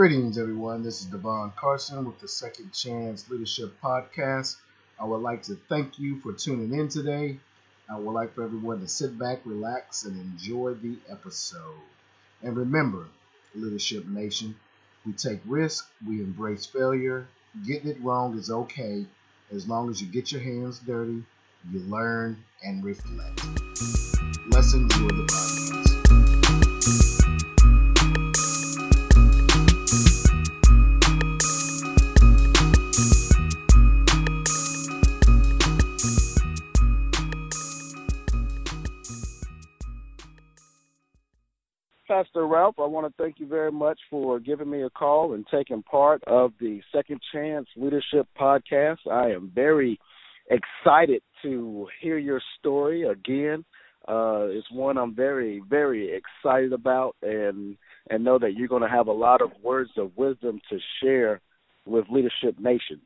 Greetings, everyone. This is Devon Carson with the Second Chance Leadership Podcast. I would like to thank you for tuning in today. I would like for everyone to sit back, relax, and enjoy the episode. And remember, Leadership Nation, we take risk, we embrace failure. Getting it wrong is okay as long as you get your hands dirty, you learn, and reflect. Let's enjoy the podcast. Pastor Ralph, I want to thank you very much for giving me a call and taking part of the Second Chance Leadership Podcast. I am very excited to hear your story again. Uh, it's one I'm very, very excited about, and and know that you're going to have a lot of words of wisdom to share with Leadership Nation.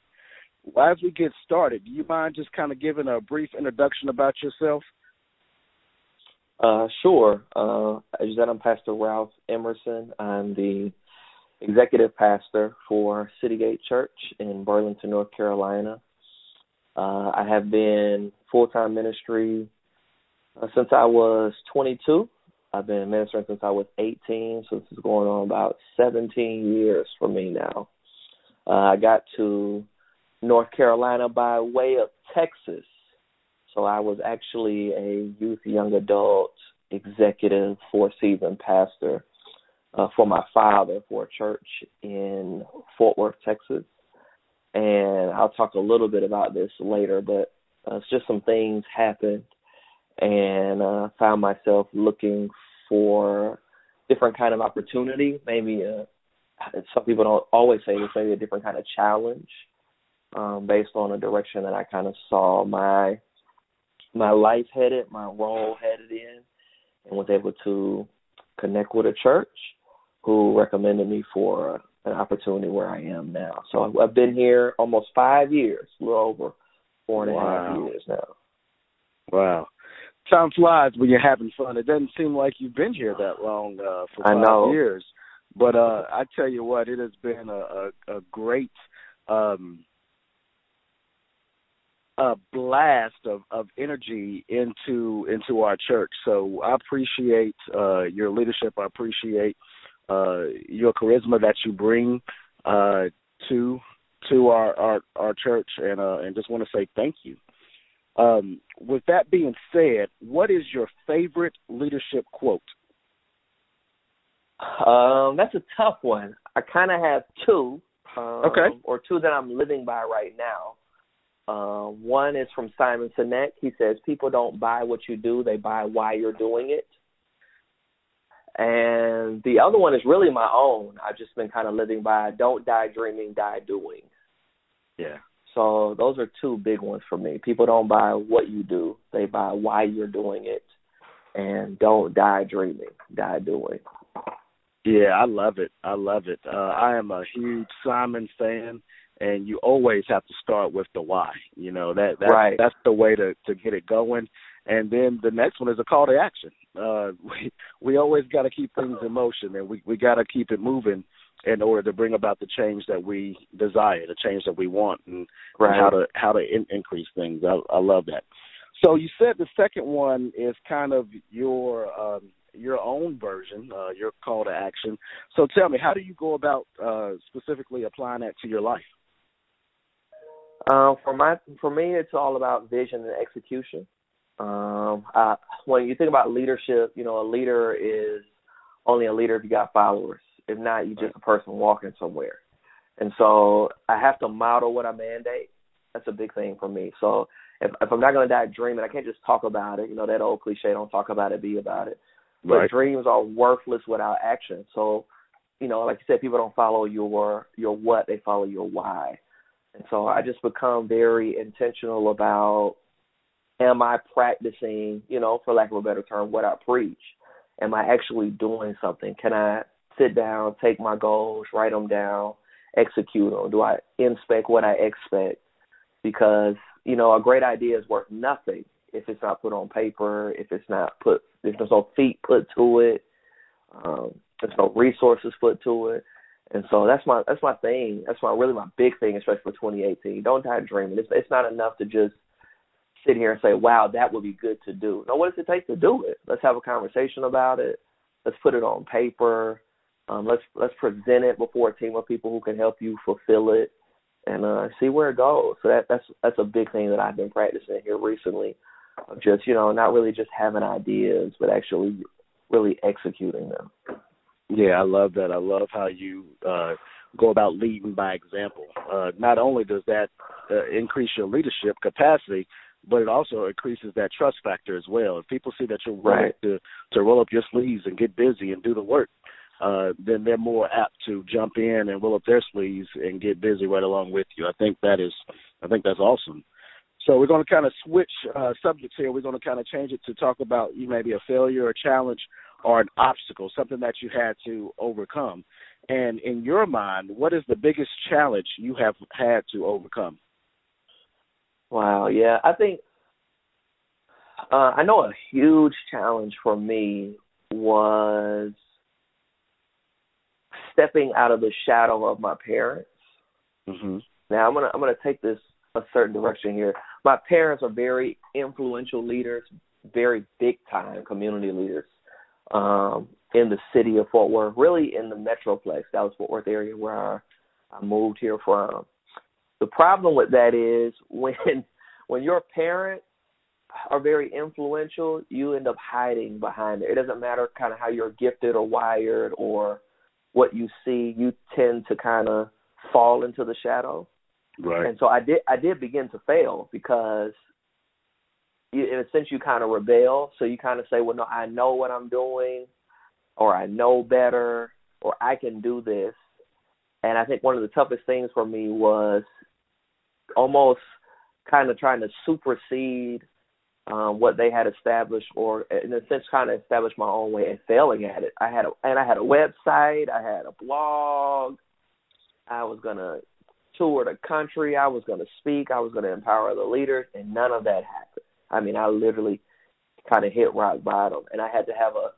As we get started, do you mind just kind of giving a brief introduction about yourself? Uh, sure. Uh, as you said, I'm Pastor Ralph Emerson. I'm the executive pastor for Citygate Church in Burlington, North Carolina. Uh, I have been full time ministry uh, since I was 22. I've been ministering since I was 18, so this is going on about 17 years for me now. Uh, I got to North Carolina by way of Texas so I was actually a youth, young adult executive, four season pastor uh, for my father for a church in Fort Worth, Texas. And I'll talk a little bit about this later, but uh, it's just some things happened, and uh, found myself looking for different kind of opportunity. Maybe uh, some people don't always say this, maybe a different kind of challenge, um, based on a direction that I kind of saw my my life headed, my role headed in, and was able to connect with a church who recommended me for an opportunity where I am now. So I've been here almost five years, a little over four and a half years now. Wow. Time flies when you're having fun. It doesn't seem like you've been here that long uh, for five I know. years. But uh, I tell you what, it has been a, a, a great um, a blast of, of energy into into our church. So I appreciate uh, your leadership. I appreciate uh, your charisma that you bring uh, to to our, our our church, and uh, and just want to say thank you. Um, with that being said, what is your favorite leadership quote? Um, that's a tough one. I kind of have two. Um, Okay. Or two that I'm living by right now. Uh, one is from Simon Sinek. He says, "People don't buy what you do; they buy why you're doing it." And the other one is really my own. I've just been kind of living by: "Don't die dreaming, die doing." Yeah. So those are two big ones for me. People don't buy what you do; they buy why you're doing it. And don't die dreaming, die doing. Yeah, I love it. I love it. Uh, I am a huge Simon fan, and you always have to start with the why. You know that that's, Right. that's the way to to get it going. And then the next one is a call to action. Uh, we we always got to keep things in motion, and we we got to keep it moving in order to bring about the change that we desire, the change that we want, and, Right. and how to how to in, increase things. I, I love that. So you said the second one is kind of your um, your own version, uh, your call to action. So tell me, how do you go about uh, specifically applying that to your life? Um, for my for me, it's all about vision and execution. Um, I, when you think about leadership, you know, a leader is only a leader if you got followers. If not, you're just a person walking somewhere. And so I have to model what I mandate. That's a big thing for me. So if if I'm not going to die dreaming, I can't just talk about it. You know that old cliche: "Don't talk about it, be about it." But Right. dreams are worthless without action. So, you know, like you said, people don't follow your your what; they follow your why. And so I just become very intentional about am I practicing, you know, for lack of a better term, what I preach? Am I actually doing something? Can I sit down, take my goals, write them down, execute them? Do I inspect what I expect? Because, you know, a great idea is worth nothing if it's not put on paper, if it's not put, if there's no feet put to it, um, there's no resources put to it. And so that's my that's my thing. That's my really my big thing, especially for 2018. Don't die dreaming. It's it's not enough to just sit here and say, "Wow, that would be good to do." No, what does it take to do it? Let's have a conversation about it. Let's put it on paper. Um, let's let's present it before a team of people who can help you fulfill it, and uh, see where it goes. So that that's that's a big thing that I've been practicing here recently. Just you know not really just having ideas, but actually really executing them. Yeah, I love that. I love how you uh, go about leading by example. Uh, not only does that uh, increase your leadership capacity, but it also increases that trust factor as well. If people see that you're willing right. to to roll up your sleeves and get busy and do the work, uh, then they're more apt to jump in and roll up their sleeves and get busy right along with you. I think that is, I think that's awesome. So we're going to kind of switch uh, subjects here. We're going to kind of change it to talk about you maybe a failure, a challenge, or an obstacle, something that you had to overcome. And in your mind, what is the biggest challenge you have had to overcome? Wow, yeah, I think uh, I know a huge challenge for me was stepping out of the shadow of my parents. Mm-hmm. Now I'm gonna I'm gonna take this a certain direction here. My parents are very influential leaders, very big time community leaders um, in the city of Fort Worth, really in the Metroplex, Dallas Fort Worth area where I moved here from. The problem with that is when when your parents are very influential, you end up hiding behind it. It doesn't matter kind of how you're gifted or wired or what you see, you tend to kind of fall into the shadow. Right. And so I did I did begin to fail because you, in a sense you kind of rebel. So you kind of say, well, no, I know what I'm doing, or I know better, or I can do this. And I think one of the toughest things for me was almost kind of trying to supersede um, what they had established, or in a sense, kind of establish my own way and failing at it. I had a and I had a website, I had a blog. I was gonna tour the country. I was gonna speak. I was gonna empower the leaders, and none of that happened. I mean, I literally kind of hit rock bottom, and I had to have a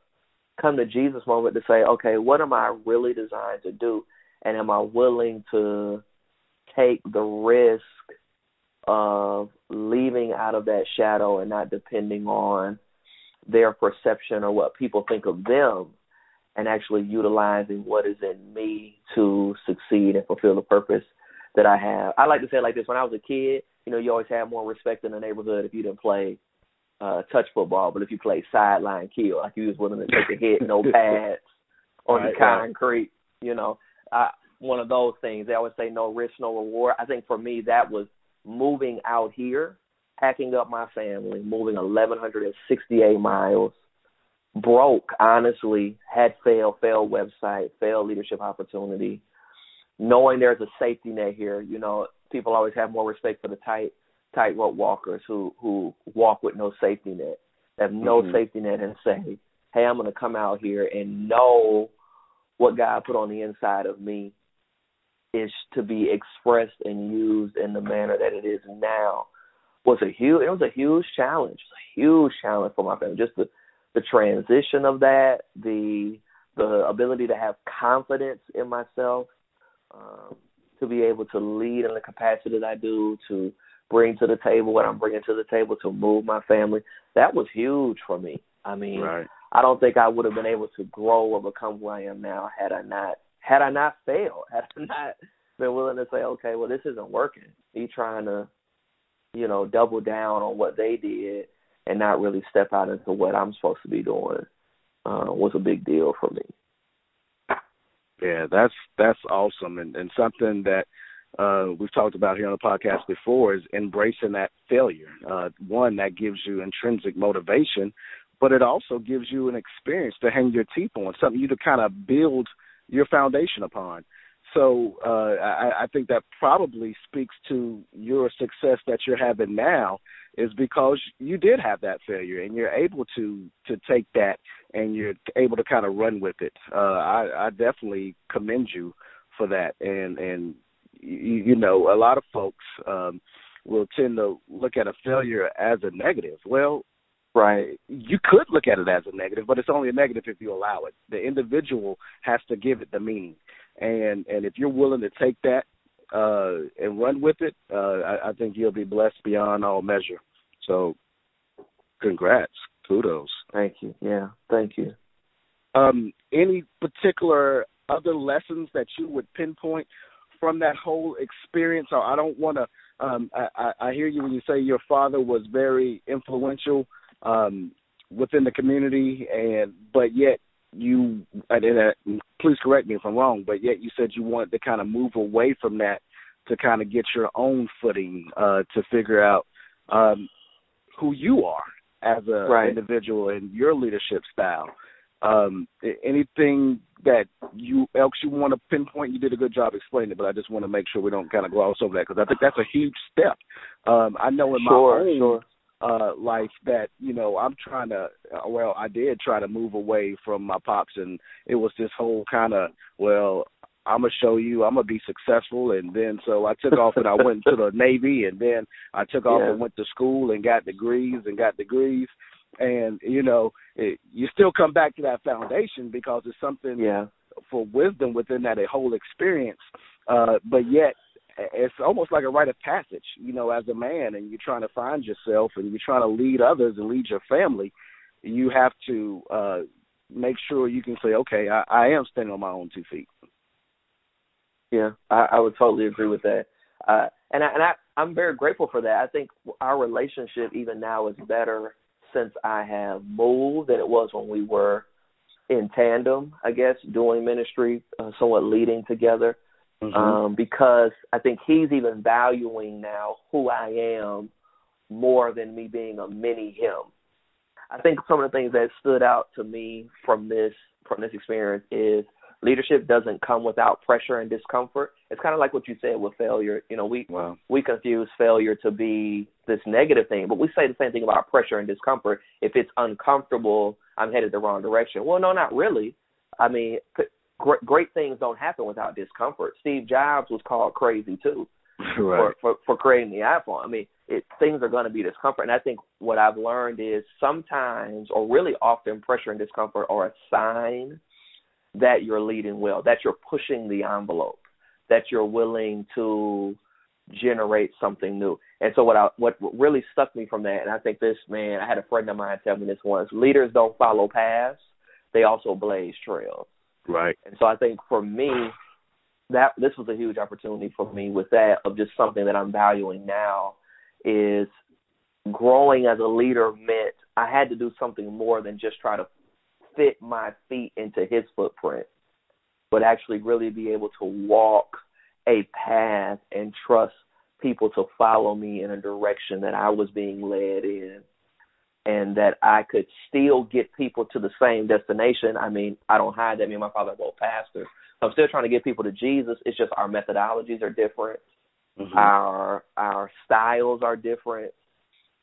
come to Jesus moment to say, okay, what am I really designed to do, and am I willing to take the risk of leaving out of that shadow and not depending on their perception or what people think of them and actually utilizing what is in me to succeed and fulfill the purpose that I have. I like to say it like this. When I was a kid, you know, you always had more respect in the neighborhood if you didn't play uh touch football, but if you played sideline kill, like you was willing to take a hit, no pads on right, the concrete, right. you know. I one of those things. They always say no risk, no reward. I think for me that was moving out here, packing up my family, moving 1,168 miles, broke, honestly, had failed, failed website, failed leadership opportunity, knowing there's a safety net here. You know, people always have more respect for the tight tightrope walkers who who walk with no safety net, have no mm-hmm. safety net, and say, "Hey, I'm going to come out here and know what God put on the inside of me is to be expressed and used in the manner that it is now was a huge it was a huge challenge a huge challenge for my family just the the transition of that the the ability to have confidence in myself um, to be able to lead in the capacity that I do to bring to the table what I'm bringing to the table to move my family that was huge for me I mean right. I don't think I would have been able to grow or become who I am now had I not had I not failed, had I not been willing to say, okay, well, this isn't working. Me trying to, you know, double down on what they did and not really step out into what I'm supposed to be doing uh, was a big deal for me. Yeah, that's that's awesome, and and something that uh, we've talked about here on the podcast before is embracing that failure. Uh, one that gives you intrinsic motivation, but it also gives you an experience to hang your teeth on, something you to kind of build your foundation upon. So uh, I, I think that probably speaks to your success that you're having now is because you did have that failure and you're able to to take that and you're able to kind of run with it. Uh, I, I definitely commend you for that. And and you, you know a lot of folks um, will tend to look at a failure as a negative. Well, right, you could look at it as a negative, but it's only a negative if you allow it. The individual has to give it the meaning and and if you're willing to take that uh, and run with it, uh, I, I think you'll be blessed beyond all measure. So, congrats, kudos. Thank you. Yeah, thank you. Um, any particular other lessons that you would pinpoint from that whole experience? Or I don't want to. Um, I, I hear you when you say your father was very influential um, within the community, and but yet you, and, uh, please correct me if I'm wrong, but yet you said you wanted to kind of move away from that to kind of get your own footing uh, to figure out um, who you are as a right. individual and your leadership style. Um, anything that you else you want to pinpoint? You did a good job explaining it, but I just want to make sure we don't kind of gloss over that because I think that's a huge step. Um, I know in sure, my own sure. Uh, life that you know I'm trying to. Uh, well, I did try to move away from my pops, and it was this whole kind of well. I'm gonna show you. I'm gonna be successful, and then so I took off and I went to the Navy, and then I took off Yeah. and went to school and got degrees and got degrees, and you know it, you still come back to that foundation because it's something Yeah. for wisdom within that whole experience. Uh, but yet, it's almost like a rite of passage, you know, as a man, and you're trying to find yourself and you're trying to lead others and lead your family. You have to uh, make sure you can say, okay, I, I am standing on my own two feet. Yeah, I, I would totally agree with that. Uh, and I, and I, I'm very grateful for that. I think our relationship even now is better since I have moved than it was when we were in tandem. I guess doing ministry, uh, somewhat leading together. Mm-hmm. Um, because I think he's even valuing now who I am more than me being a mini him. I think some of the things that stood out to me from this from this experience is leadership doesn't come without pressure and discomfort. It's kind of like what you said with failure. You know, we wow. we confuse failure to be this negative thing, but we say the same thing about pressure and discomfort. If it's uncomfortable, I'm headed the wrong direction. Well, no, not really. I mean, p- great, great things don't happen without discomfort. Steve Jobs was called crazy too right. for, for for creating the iPhone. I mean, it, things are going to be discomfort, and I think what I've learned is sometimes, or really often, pressure and discomfort are a sign that you're leading well, that you're pushing the envelope, that you're willing to generate something new. And so what I what really stuck me from that, and I think this man, I had a friend of mine tell me this once: leaders don't follow paths, they also blaze trails. Right. And so I think for me, that this was a huge opportunity for me with that of just something that I'm valuing now is growing as a leader meant I had to do something more than just try to fit my feet into his footprint, but actually really be able to walk a path and trust people to follow me in a direction that I was being led in and that I could still get people to the same destination. I mean, I don't hide that me and my father are both pastors. I'm still trying to get people to Jesus. It's just our methodologies are different. Mm-hmm. Our our styles are different.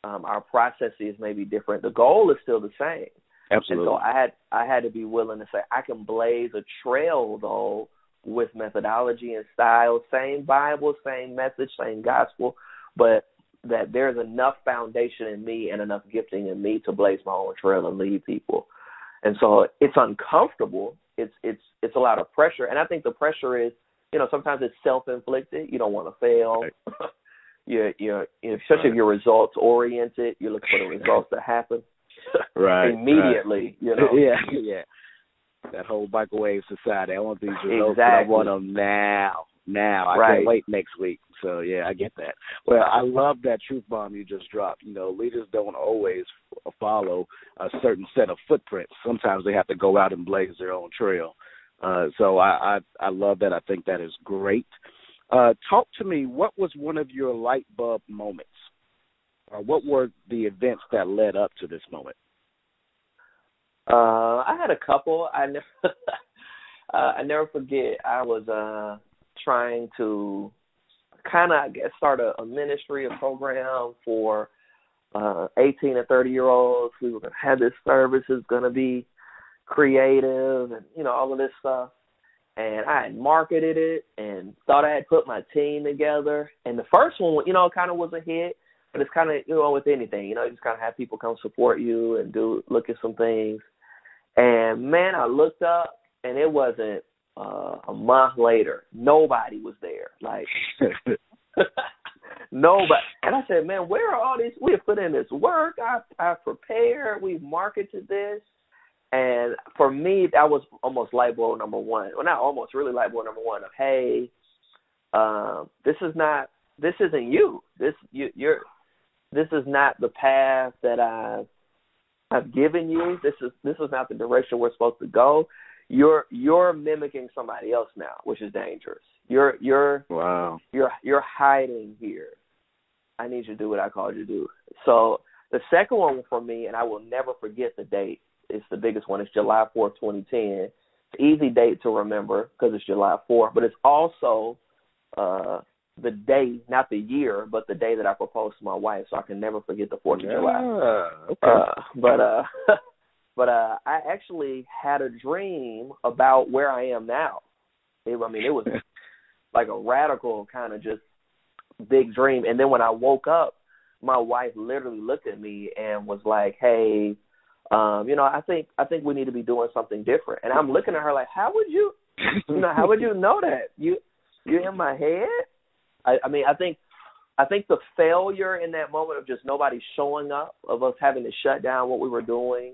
Um, our processes may be different. The goal is still the same. Absolutely. And so I had I had to be willing to say I can blaze a trail though with methodology and style, same Bible, same message, same gospel, but that there's enough foundation in me and enough gifting in me to blaze my own trail and lead people. And so it's uncomfortable. It's it's it's a lot of pressure, and I think the pressure is, you know, sometimes it's self inflicted. You don't want to fail. Right. you're you're especially if you're results oriented. You look for the results to happen right. immediately. You know. Yeah. Yeah. That whole microwave society. I want these results. Exactly. I want them now. Now. I Right. can't wait next week. So yeah, I get that. Well, I love that truth bomb you just dropped. You know, leaders don't always f- follow a certain set of footprints. Sometimes they have to go out and blaze their own trail. Uh, so I, I I love that. I think that is great. Uh, talk to me. What was one of your light bulb moments? Or what were the events that led up to this moment? Uh, I had a couple. I never, uh, I never forget. I was uh trying to kind of start a, a ministry, a program for uh 18 and 30 year olds. We were gonna have this service It's gonna be creative and you know all of this stuff. And I had marketed it and thought I had put my team together. And the first one, you know, kind of was a hit. But it's kind of you know with anything, you know, you just kind of have people come support you and do look at some things. And man, I looked up and it wasn't uh, a month later, nobody was there. Like nobody. And I said, man, where are all these? We have put in this work. I I prepared. We've marketed this. And for me, that was almost light bulb number one. Well, not almost, really light bulb number one of, hey, um, this is not, this isn't you. This you, you're, this is not the path that I've I've given you. This is this is not the direction we're supposed to go. You're you're mimicking somebody else now, which is dangerous. You're you're wow. You're you're hiding here. I need you to do what I called you to do. So the second one for me, and I will never forget the date. It's the biggest one. It's July fourth, twenty ten. Easy date to remember because it's July fourth, but it's also uh the day, not the year, but the day that I proposed to my wife, so I can never forget the Fourth of yeah, July. Okay. Uh, but uh, but uh, I actually had a dream about where I am now. It, I mean, it was like a radical kind of just big dream. And then when I woke up, my wife literally looked at me and was like, "Hey, um, you know, I think I think we need to be doing something different." And I'm looking at her like, "How would you, you know, how would you know that? You you're in my head?" I, I mean, I think I think the failure in that moment of just nobody showing up, of us having to shut down what we were doing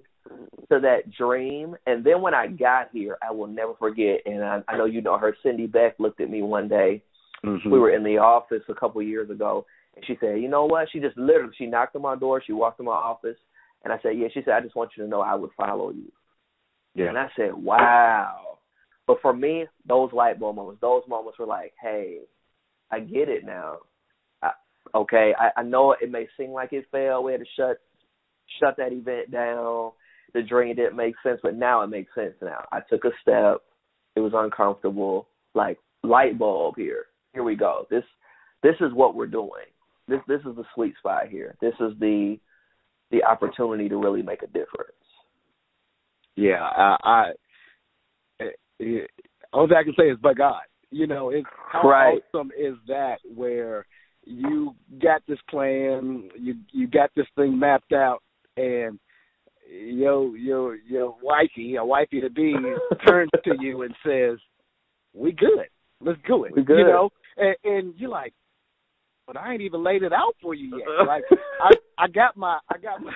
to that dream. And then when I got here, I will never forget. And I, I know you know her, Cindy Beck, looked at me one day. Mm-hmm. We were in the office a couple of years ago, and she said, "You know what?" She just literally she knocked on my door. She walked in my office, and I said, "Yeah." She said, "I just want you to know I would follow you." Yeah. And I said, "Wow." But for me, those light bulb moments, those moments were like, "Hey, I get it now." I, okay, I, I know it may seem like it failed. We had to shut shut that event down. The dream didn't make sense, but now it makes sense. Now I took a step. It was uncomfortable. Like light bulb here. Here we go. This this is what we're doing. This this is the sweet spot here. This is the the opportunity to really make a difference. Yeah, I, I eh, eh, it, all I can say is, by God, you know, it's how right. awesome is that where you got this plan, you you got this thing mapped out, and your your your wifey, a wifey to be, turns to you and says, "We good, let's do it." We good. You know, and, and you're like, but I ain't even laid it out for you yet. Like I I got my I got my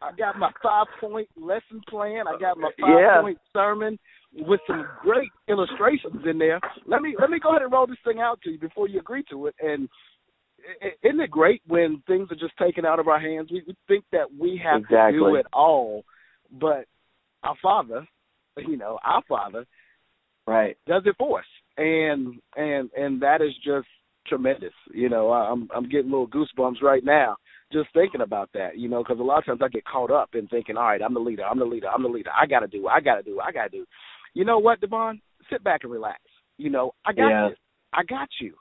I got my five point lesson plan. I got my five yeah. point sermon with some great illustrations in there. Let me let me go ahead and roll this thing out to you before you agree to it. And isn't it great when things are just taken out of our hands? We, we think that we have exactly. to do it all, but our Father, you know, our Father, right, does it for us, and and and that is just tremendous. You know, I'm I'm getting little goosebumps right now just thinking about that. You know, because a lot of times I get caught up in thinking, all right, I'm the leader, I'm the leader, I'm the leader. I got to do, I got to do, I got to do. You know what, Devon? Sit back and relax. You know, I got yeah. this. I got you.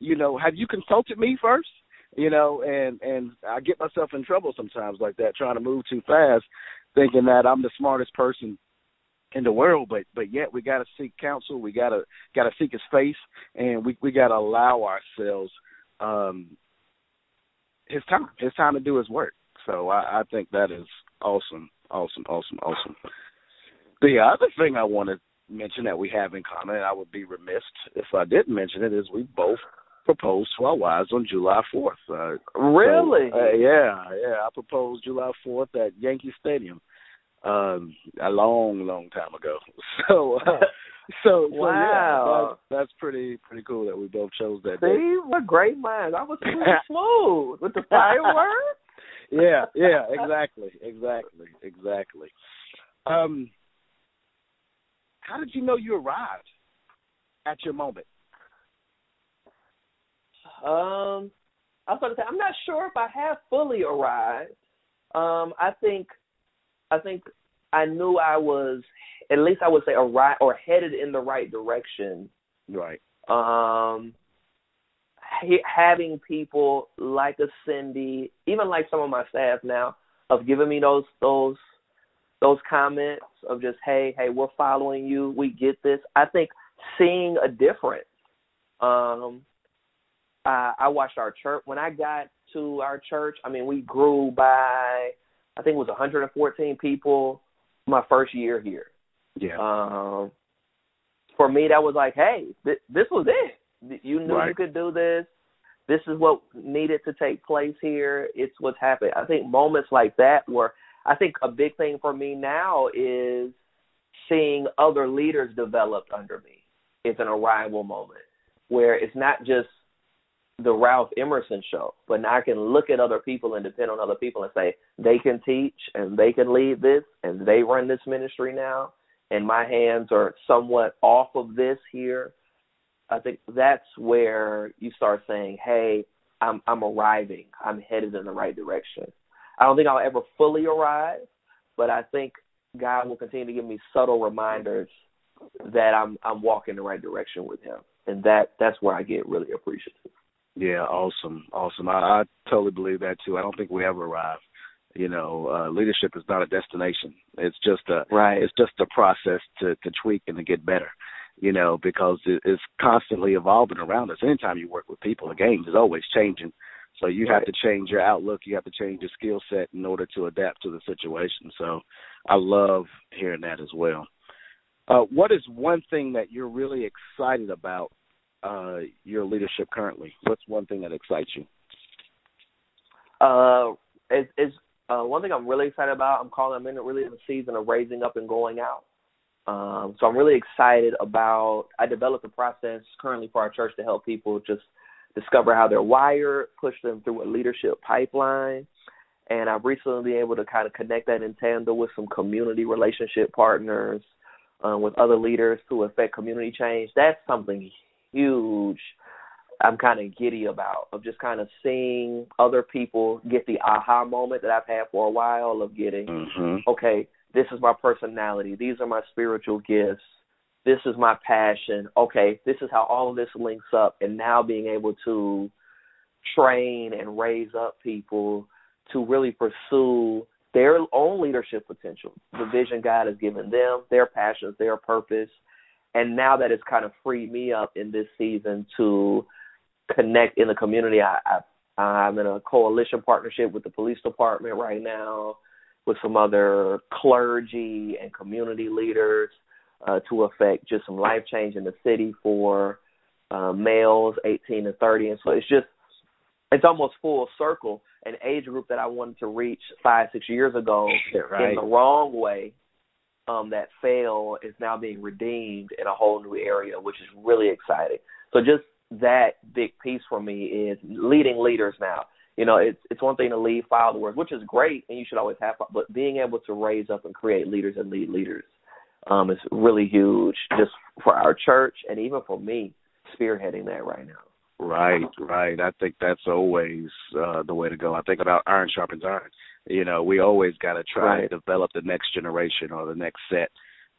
You know, have you consulted me first? You know, and and I get myself in trouble sometimes like that, trying to move too fast, thinking that I'm the smartest person in the world, but but yet we got to seek counsel. We got to got to seek His face, and we we got to allow ourselves um His time, His time to do His work. So I, I think that is awesome, awesome, awesome, awesome. The other thing I want to mention that we have in common, and I would be remiss if I didn't mention it, is we both proposed to our wives on July 4th. Uh, really? So, uh, yeah, yeah. I proposed July 4th at Yankee Stadium um, a long, long time ago. So, uh, so, so wow, yeah, that's, that's pretty pretty cool that we both chose that. See, day. what great minds! I was pretty smooth with the fireworks. yeah, yeah, exactly, exactly, exactly. Um, how did you know you arrived at your moment? Um, I was going to say I'm not sure if I have fully arrived. Um, I think, I think I knew I was at least I would say arrived or headed in the right direction. Right. Um, ha- having people like a Cindy, even like some of my staff now, of giving me those those those comments of just hey hey we're following you we get this i think seeing a difference um I, I watched our church when I got to our church. I mean, we grew by I think it was 114 people my first year here. Yeah. Um, for me, that was like, hey, th- this was it. You knew right. you could do this. This is what needed to take place here. It's what's happened. I think moments like that were, I think a big thing for me now is seeing other leaders developed under me. It's an arrival moment where it's not just the Ralph Emerson show, but now I can look at other people and depend on other people and say they can teach and they can lead this and they run this ministry now and my hands are somewhat off of this here. I think that's where you start saying, "Hey, I'm I'm arriving. I'm headed in the right direction." I don't think I'll ever fully arrive, but I think God will continue to give me subtle reminders that I'm I'm walking the right direction with Him, and that that's where I get really appreciative. Yeah, awesome, awesome. I, I totally believe that too. I don't think we ever arrive. You know, uh, leadership is not a destination. It's just a right. It's just a process to to tweak and to get better. You know, because it, it's constantly evolving around us. Anytime you work with people, the game is always changing. So you right. have to change your outlook. You have to change your skill set in order to adapt to the situation. So I love hearing that as well. Uh, what is one thing that you're really excited about uh, your leadership currently? What's one thing that excites you? Uh, it's, it's uh, one thing I'm really excited about. I'm calling. I'm in really the season of raising up and going out. Um, so I'm really excited about. I developed a process currently for our church to help people just discover how they're wired, push them through a leadership pipeline, and I've recently been able to kind of connect that in tandem with some community relationship partners, um, with other leaders to affect community change. That's something huge I'm kind of giddy about of just kind of seeing other people get the aha moment that I've had for a while of getting, mm-hmm. okay, this is my personality, these are my spiritual gifts, this is my passion. Okay, this is how all of this links up, and now being able to train and raise up people to really pursue their own leadership potential, the vision God has given them, their passions, their purpose. And now that it's kind of freed me up in this season to connect in the community. I, I I'm in a coalition partnership with the police department right now, with some other clergy and community leaders uh, to affect just some life change in the city for uh, males 18 to 30, and so it's just it's almost full circle. An age group that I wanted to reach five six years ago right. in the wrong way. Um, that failed is now being redeemed in a whole new area, which is really exciting. So just that big piece for me is leading leaders now. You know, it's it's one thing to lead followers, which is great, and you should always have, but being able to raise up and create leaders and lead leaders um, is really huge, just for our church and even for me spearheading that right now. Right, right. I think that's always uh, the way to go. I think about iron sharpens iron. You know, we always got to try right. to develop the next generation or the next set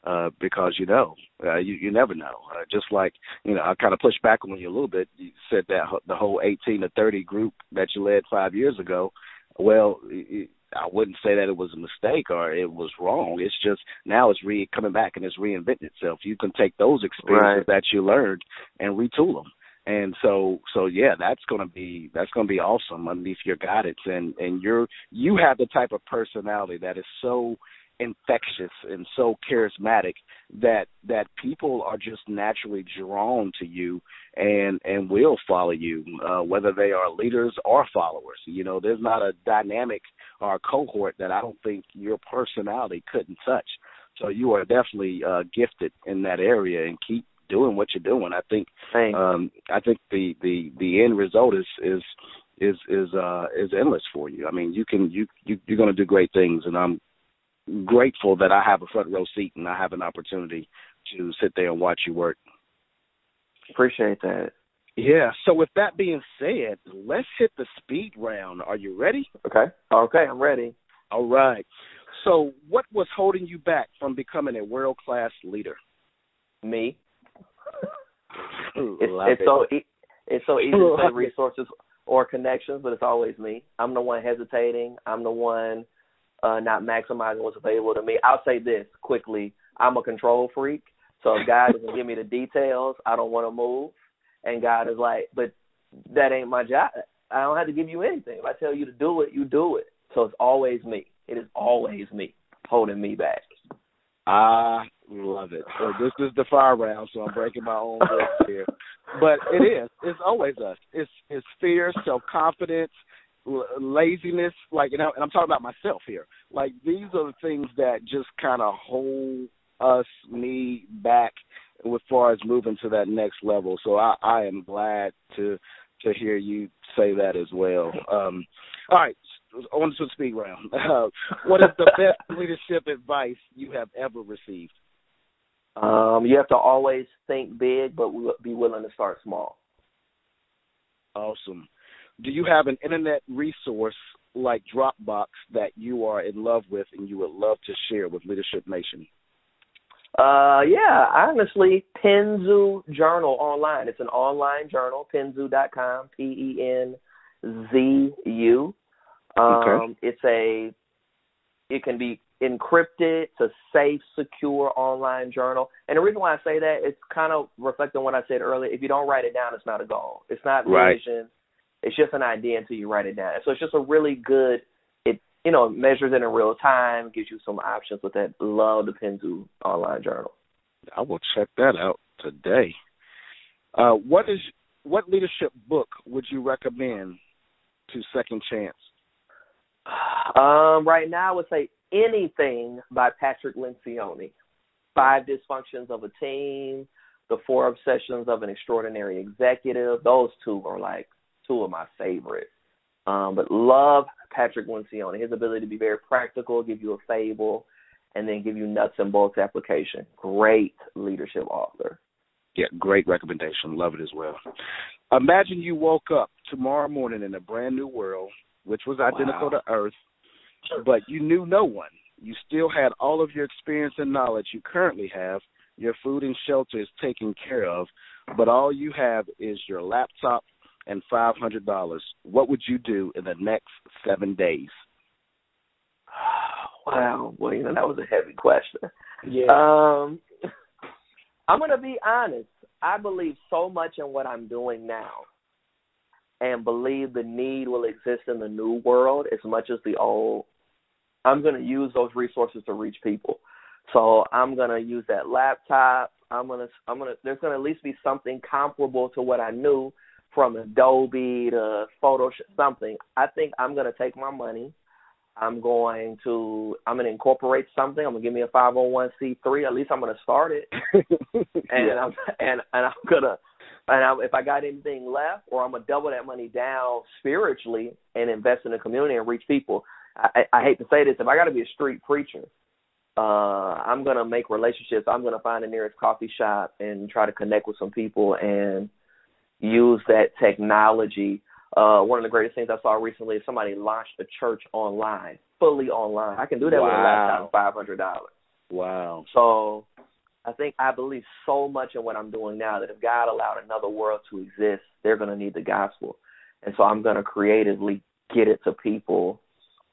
uh, because you know, uh, you you never know. Uh, just like you know, I kind of pushed back on you a little bit. You said that the whole 18 to 30 group that you led five years ago. Well, it, I wouldn't say that it was a mistake or it was wrong. It's just now it's re coming back and it's reinventing itself. You can take those experiences right. that you learned and retool them. And so, so yeah, that's gonna be that's gonna be awesome underneath your guidance, and and you're you have the type of personality that is so infectious and so charismatic that that people are just naturally drawn to you and and will follow you uh whether they are leaders or followers. You know there's not a dynamic or a cohort that I don't think your personality couldn't touch. So you are definitely uh gifted in that area and keep doing what you're doing I think Thanks. um I think the the the end result is is is is uh is endless for you. I mean, you can you, you you're going to do great things, and I'm grateful that I have a front row seat and I have an opportunity to sit there and watch you work. Appreciate that. Yeah. So with that being said, let's hit the speed round. Are you ready? Okay. Okay, I'm ready. All right. So what was holding you back from becoming a world class leader? Me. It's, it. it's so e- it's so easy to say resources or connections, but it's always me. I'm the one hesitating. I'm the one uh, not maximizing what's available to me. I'll say this quickly: I'm a control freak. So if God doesn't give me the details, I don't want to move. And God is like, but that ain't my job. I don't have to give you anything. If I tell you to do it, you do it. So it's always me. It is always me holding me back. I love it. So this is the fire round, so I'm breaking my own rules here. But it is. It's always us. It's it's fear, self confidence, l- laziness. Like, and, I, and I'm talking about myself here. Like these are the things that just kind of hold us, me, back as far as moving to that next level. So I, I am glad to to hear you say that as well. Um, all right, on to the speed round. Uh, what is the best leadership advice you have ever received? Um, you have to always think big, but be willing to start small. Awesome. Do you have an internet resource like Dropbox that you are in love with and you would love to share with Leadership Nation? Uh, yeah, honestly, Penzu Journal online. It's an online journal, penzu.com, P E N Z U. Um, okay. It's a, it can be encrypted. It's a safe, secure online journal. And the reason why I say that, it's kind of reflecting what I said earlier. If you don't write it down, it's not a goal. It's not right. vision. It's just an idea until you write it down. So it's just a really good. It you know measures it in real time, gives you some options with that. Love the Penzu online journal. I will check that out today. Uh, what is what leadership book would you recommend to Second Chance? Um, right now, I would say anything by Patrick Lencioni. Five Dysfunctions of a Team, The Four Obsessions of an Extraordinary Executive. Those two are like two of my favorites. Um, but love Patrick Lencioni. His ability to be very practical, give you a fable, and then give you nuts and bolts application. Great leadership author. Yeah, great recommendation. Love it as well. Imagine you woke up tomorrow morning in a brand new world, which was identical wow. to Earth, but you knew no one. You still had all of your experience and knowledge you currently have. Your food and shelter is taken care of, but all you have is your laptop and five hundred dollars. What would you do in the next seven days? Wow, well, you know that was a heavy question. Yeah. Um, I'm gonna be honest. I believe so much in what I'm doing now, and believe the need will exist in the new world as much as the old. I'm gonna use those resources to reach people. So I'm gonna use that laptop. I'm gonna I'm gonna there's gonna at least be something comparable to what I knew from Adobe to Photoshop, something. I think I'm going to take my money. I'm going to I'm going to incorporate something. I'm going to give me a 501c3. At least I'm going to start it. and yeah. I'm and and I'm gonna and I, if I got anything left, or I'm gonna double that money down spiritually and invest in the community and reach people. I, I hate to say this, if I got to be a street preacher, uh, I'm gonna make relationships. I'm gonna find the nearest coffee shop and try to connect with some people and use that technology. Uh, one of the greatest things I saw recently is somebody launched a church online, fully online. I can do that wow. with a laptop, five hundred dollars. Wow. So I think I believe so much in what I'm doing now that if God allowed another world to exist, they're going to need the gospel, and so I'm going to creatively get it to people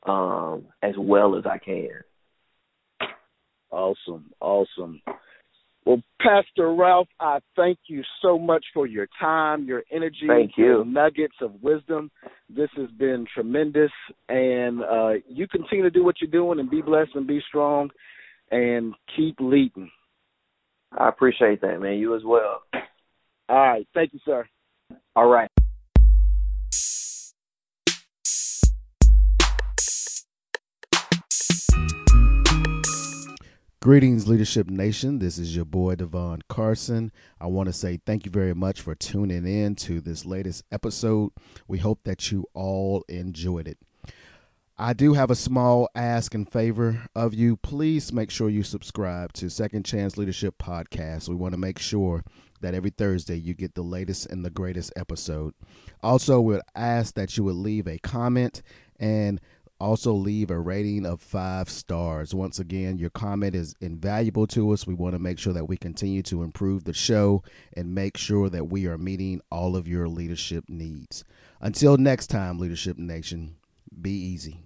um, as well as I can. Awesome, awesome. Well, Pastor Ralph, I thank you so much for your time, your energy, thank you. your nuggets of wisdom. This has been tremendous, and uh, you continue to do what you're doing and be blessed and be strong and keep leading. I appreciate that, man. You as well. All right. Thank you, sir. All right. Greetings, Leadership Nation. This is your boy, Devon Carson. I want to say thank you very much for tuning in to this latest episode. We hope that you all enjoyed it. I do have a small ask in favor of you. Please make sure you subscribe to Second Chance Leadership Podcast. We want to make sure that every Thursday you get the latest and the greatest episode. Also, we would ask that you would leave a comment and also, leave a rating of five stars. Once again, your comment is invaluable to us. We want to make sure that we continue to improve the show and make sure that we are meeting all of your leadership needs. Until next time, Leadership Nation, be easy.